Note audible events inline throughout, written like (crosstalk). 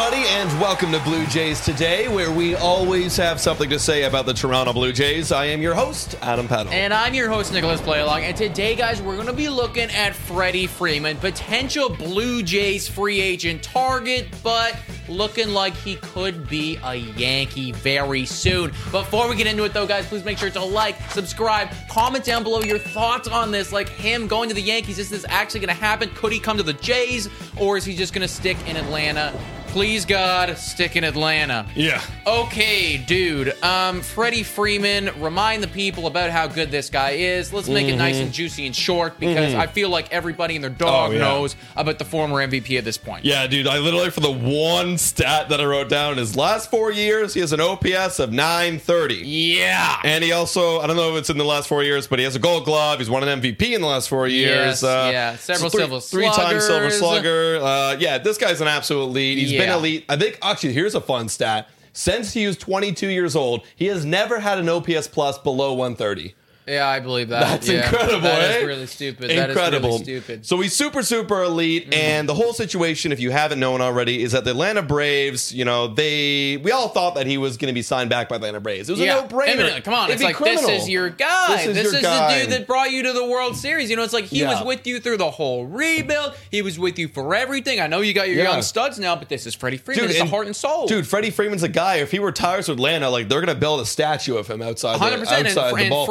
Everybody, and welcome to Blue Jays Today, where we always have something to say about the Toronto Blue Jays. I am your host, Adam Peddle. And I'm your host, Nicholas Paleolog. And today, guys, we're going to be looking at Freddie Freeman, potential Blue Jays free agent target, but looking like he could be a Yankee very soon. Before we get into it, though, guys, please make sure to like, subscribe, comment down below your thoughts on this. Like him going to the Yankees, is this actually going to happen? Could he come to the Jays, or is he just going to stick in Atlanta? Please, God, stick in Atlanta. yeah. Okay, dude. Um, Freddie Freeman, remind the people about how good this guy is. Let's make it nice and juicy and short because I feel like everybody and their dog Oh, yeah. knows about the former MVP at this point. Yeah, dude, I literally, for the one stat that I wrote down, in his last four years, he has an OPS of 930. Yeah. And he also, I don't know if it's in the last four years, but he has a gold glove. He's won an MVP in the last four years. Uh, Yes, yeah. Several three, silver Three times silver slugger. Uh, yeah, this guy's an absolute lead. He's been elite. I think, actually, here's a fun stat. Since he was 22 years old, he has never had an OPS plus below 130. Yeah, I believe that. That's Yeah. incredible, That eh? is really stupid. Incredible. That is really stupid. So he's super, super elite. And the whole situation, if you haven't known already, is that the Atlanta Braves, you know, they, we all thought that he was going to be signed back by the Atlanta Braves. It was yeah, a no brainer. Come on, It'd it's like criminal. this is your guy. This is This is guy. the dude that brought you to the World Series. You know, it's like he Yeah. was with you through the whole rebuild. He was with you for everything. I know you got your young studs now, but this is Freddie Freeman. it's the and- heart and soul. Dude, Freddie Freeman's a guy. If he retires with Atlanta, like they're gonna build a statue of him outside, hundred the, percent. And, outside the and ballpark.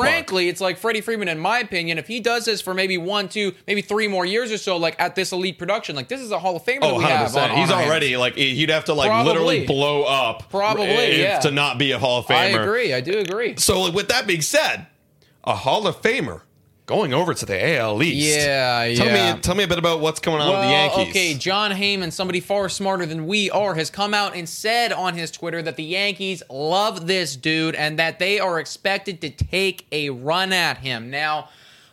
It's like Freddie Freeman, in my opinion, if he does this for maybe one, two, maybe three more years or so, like at this elite production, like this is a Hall of Famer Oh, we 100 have. On, percent. He's already hands. like he'd have to like Probably. literally blow up, Probably, if- yeah. to not be a Hall of Famer. I agree. I do agree. So, like, with that being said, a Hall of Famer going over to the AL East. Yeah, Tell yeah. me, tell me a bit about what's going on with the Yankees. okay, Jon Heyman, somebody far smarter than we are, has come out and said on his Twitter that the Yankees love this dude and that they are expected to take a run at him. Now,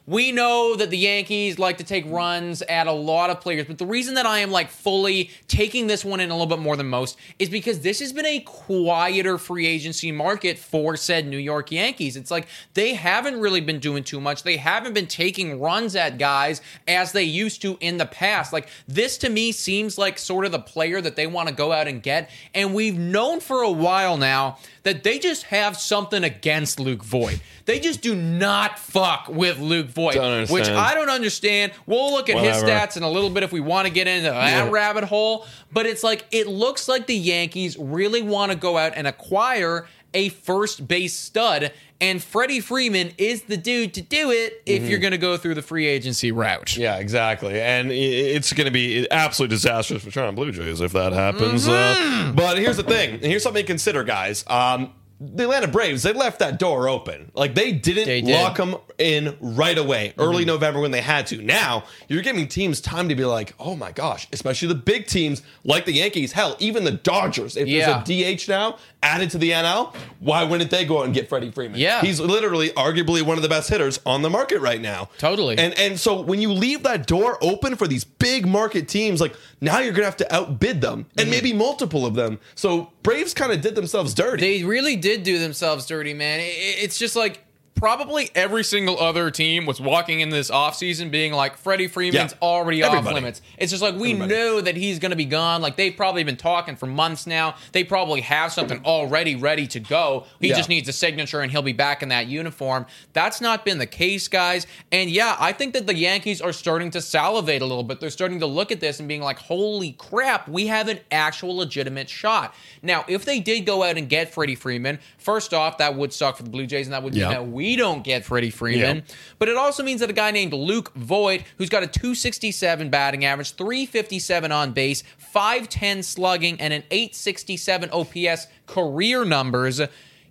we know that the Yankees like to take runs at a lot of players, but the reason that I am like fully taking this one in a little bit more than most is because this has been a quieter free agency market for said New York Yankees. It's like they haven't really been doing too much. They haven't been taking runs at guys as they used to in the past. Like this to me seems like sort of the player that they want to go out and get. And we've known for a while now that they just have something against Luke Voit. They just do not fuck with Luke Voit, Don't which understand. I don't understand. We'll look at his Whatever. stats in a little bit if we want to get into that rabbit hole. But it's like it looks like the Yankees really want to go out and acquire a first base stud, and Freddie Freeman is the dude to do it if Mm-hmm. you're going to go through the free agency route. Yeah, exactly. And i- it's going to be absolutely disastrous for Toronto Blue Jays if that happens. Mm-hmm. Uh, but here's the thing. and Here's something to consider, guys. Um, the Atlanta Braves, they left that door open. Like they didn't They did. lock them in right away, early mm-hmm. November when they had to. Now you're giving teams time to be like, oh my gosh, especially the big teams like the Yankees. Hell, even the Dodgers. If Yeah. there's a DH now added to the NL, why wouldn't they go out and get Freddie Freeman? Yeah. he's literally arguably one of the best hitters on the market right now. Totally. And and so when you leave that door open for these big market teams, like now you're gonna have to outbid them and mm-hmm. maybe multiple of them. So Braves kind of did themselves dirty. They really did do themselves dirty, man. It- It's just like probably every single other team was walking in this offseason being like Freddie Freeman's Yeah. already off limits. It's just like we Everybody. know that he's going to be gone. Like they've probably been talking for months now. They probably have something already ready to go. He Yeah. just needs a signature and he'll be back in that uniform. That's not been the case, guys. And yeah, I think that the Yankees are starting to salivate a little bit. They're starting to look at this and being like, "Holy crap, we have an actual legitimate shot." Now, if they did go out and get Freddie Freeman, first off, that would suck for the Blue Jays, and that would Yeah. that we don't get Freddie Freeman. But it also means that a guy named Luke Voit, who's got a 267 batting average, 357 on base, 510 slugging, and an 867 OPS career numbers.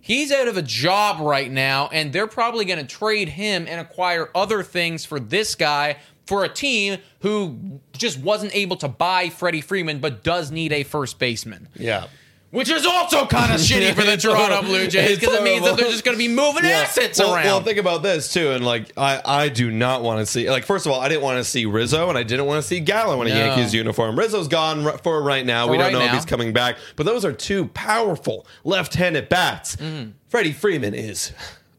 He's out of a job right now, and they're probably going to trade him and acquire other things for this guy for a team who just wasn't able to buy Freddie Freeman but does need a first baseman. yeah. Which is also kind of shitty for the (laughs) Toronto. Blue Jays because it means that they're just going to be moving assets well, around. Well, think about this too, and like I, I do not want to see. Like, first of all, I didn't want to see Rizzo, and I didn't want to see Gallo in a No. Yankees uniform. Rizzo's gone r- for right now. For we don't know if he's coming back, but those are two powerful left-handed bats. Mm-hmm. Freddie Freeman is.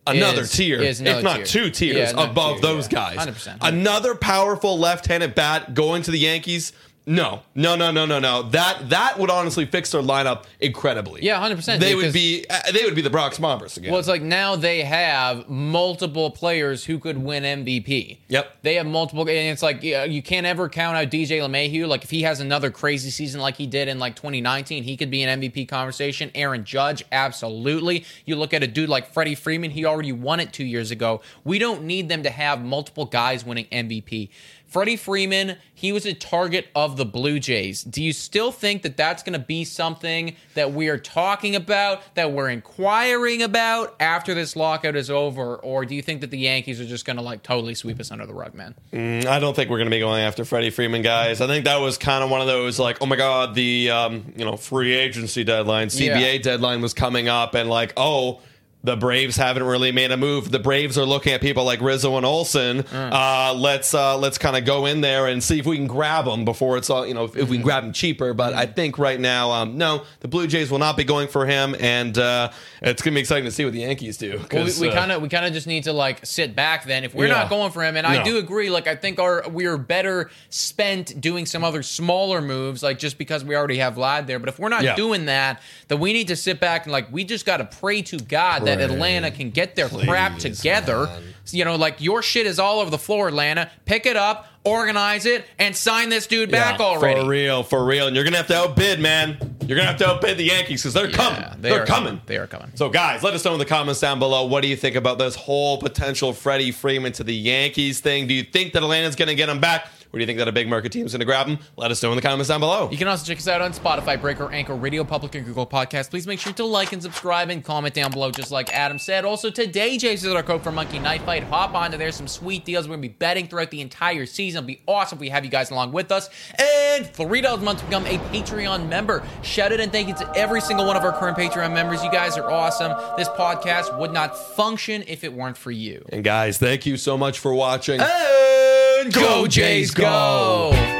Another. Is- tier, is another if not tier. two tiers Yeah, above tier, those yeah. guys. 100%. Another powerful left-handed bat going to the Yankees. No, no, no, no, no, no. That that would honestly fix their lineup incredibly. Yeah, 100%, They would be uh, they would be the Bronx Bombers again. Well, it's like now they have multiple players who could win MVP. Yep. They have multiple, and it's like yeah, you can't ever count out DJ LeMahieu. Like if he has another crazy season like he did in like 2019, he could be an MVP conversation. Aaron Judge, absolutely. You look at a dude like Freddie Freeman, he already won it two years ago. We don't need them to have multiple guys winning MVP. Freddie Freeman, he was a target of the Blue Jays. Do you still think that that's going to be something that we are talking about, that we're inquiring about after this lockout is over? Or do you think that the Yankees are just going to like totally sweep us under the rug, man? I don't think we're going to be going after Freddie Freeman, guys. I think that was kind of one of those like, oh my god, the um, you know free agency deadline, CBA Yeah. deadline was coming up, and like, oh. The Braves haven't really made a move. The Braves are looking at people like Rizzo and Olson. Uh, let's uh, let's kind of go in there and see if we can grab them before it's all you know if, if we can grab them cheaper. But I think right now, um, no, the Blue Jays will not be going for him, and uh, it's gonna be exciting to see what the Yankees do. Well, we uh, kind of we kind of just need to like sit back then if we're Yeah. not going for him and I No. do agree like I think our we're better spent doing some other smaller moves like just because we already have Vlad there but if we're not Yeah. doing that then we need to sit back and like we just got to pray to God that Atlanta can get their crap together man. you know like your shit is all over the floor Atlanta pick it up organize it and sign this dude back Yeah, already For real, for real. And you're going to have to outbid, man. You're going to have to outbid the Yankees because they're coming. they They're are coming. coming. They are coming. So, guys, let us know in the comments down below. What do you think about this whole potential Freddie Freeman to the Yankees thing? Do you think that Atlanta's going to get him back? Or do you think that a big market team's going to grab him? Let us know in the comments down below. You can also check us out on Spotify, Breaker, Anchor, Radio Public, and Google Podcasts. Please make sure to like and subscribe and comment down below, just like Adam said. Also, today, James is our code for Monkey Knife Fight. Hop onto there, some sweet deals. We're going to be betting throughout the entire season. It'll be awesome if we have you guys along with us. And $3 a month to become a Patreon member. Shout out and thank you to every single one of our current Patreon members. You guys are awesome. This podcast would not function if it weren't for you. And, guys, thank you so much for watching. Go, Jays, go!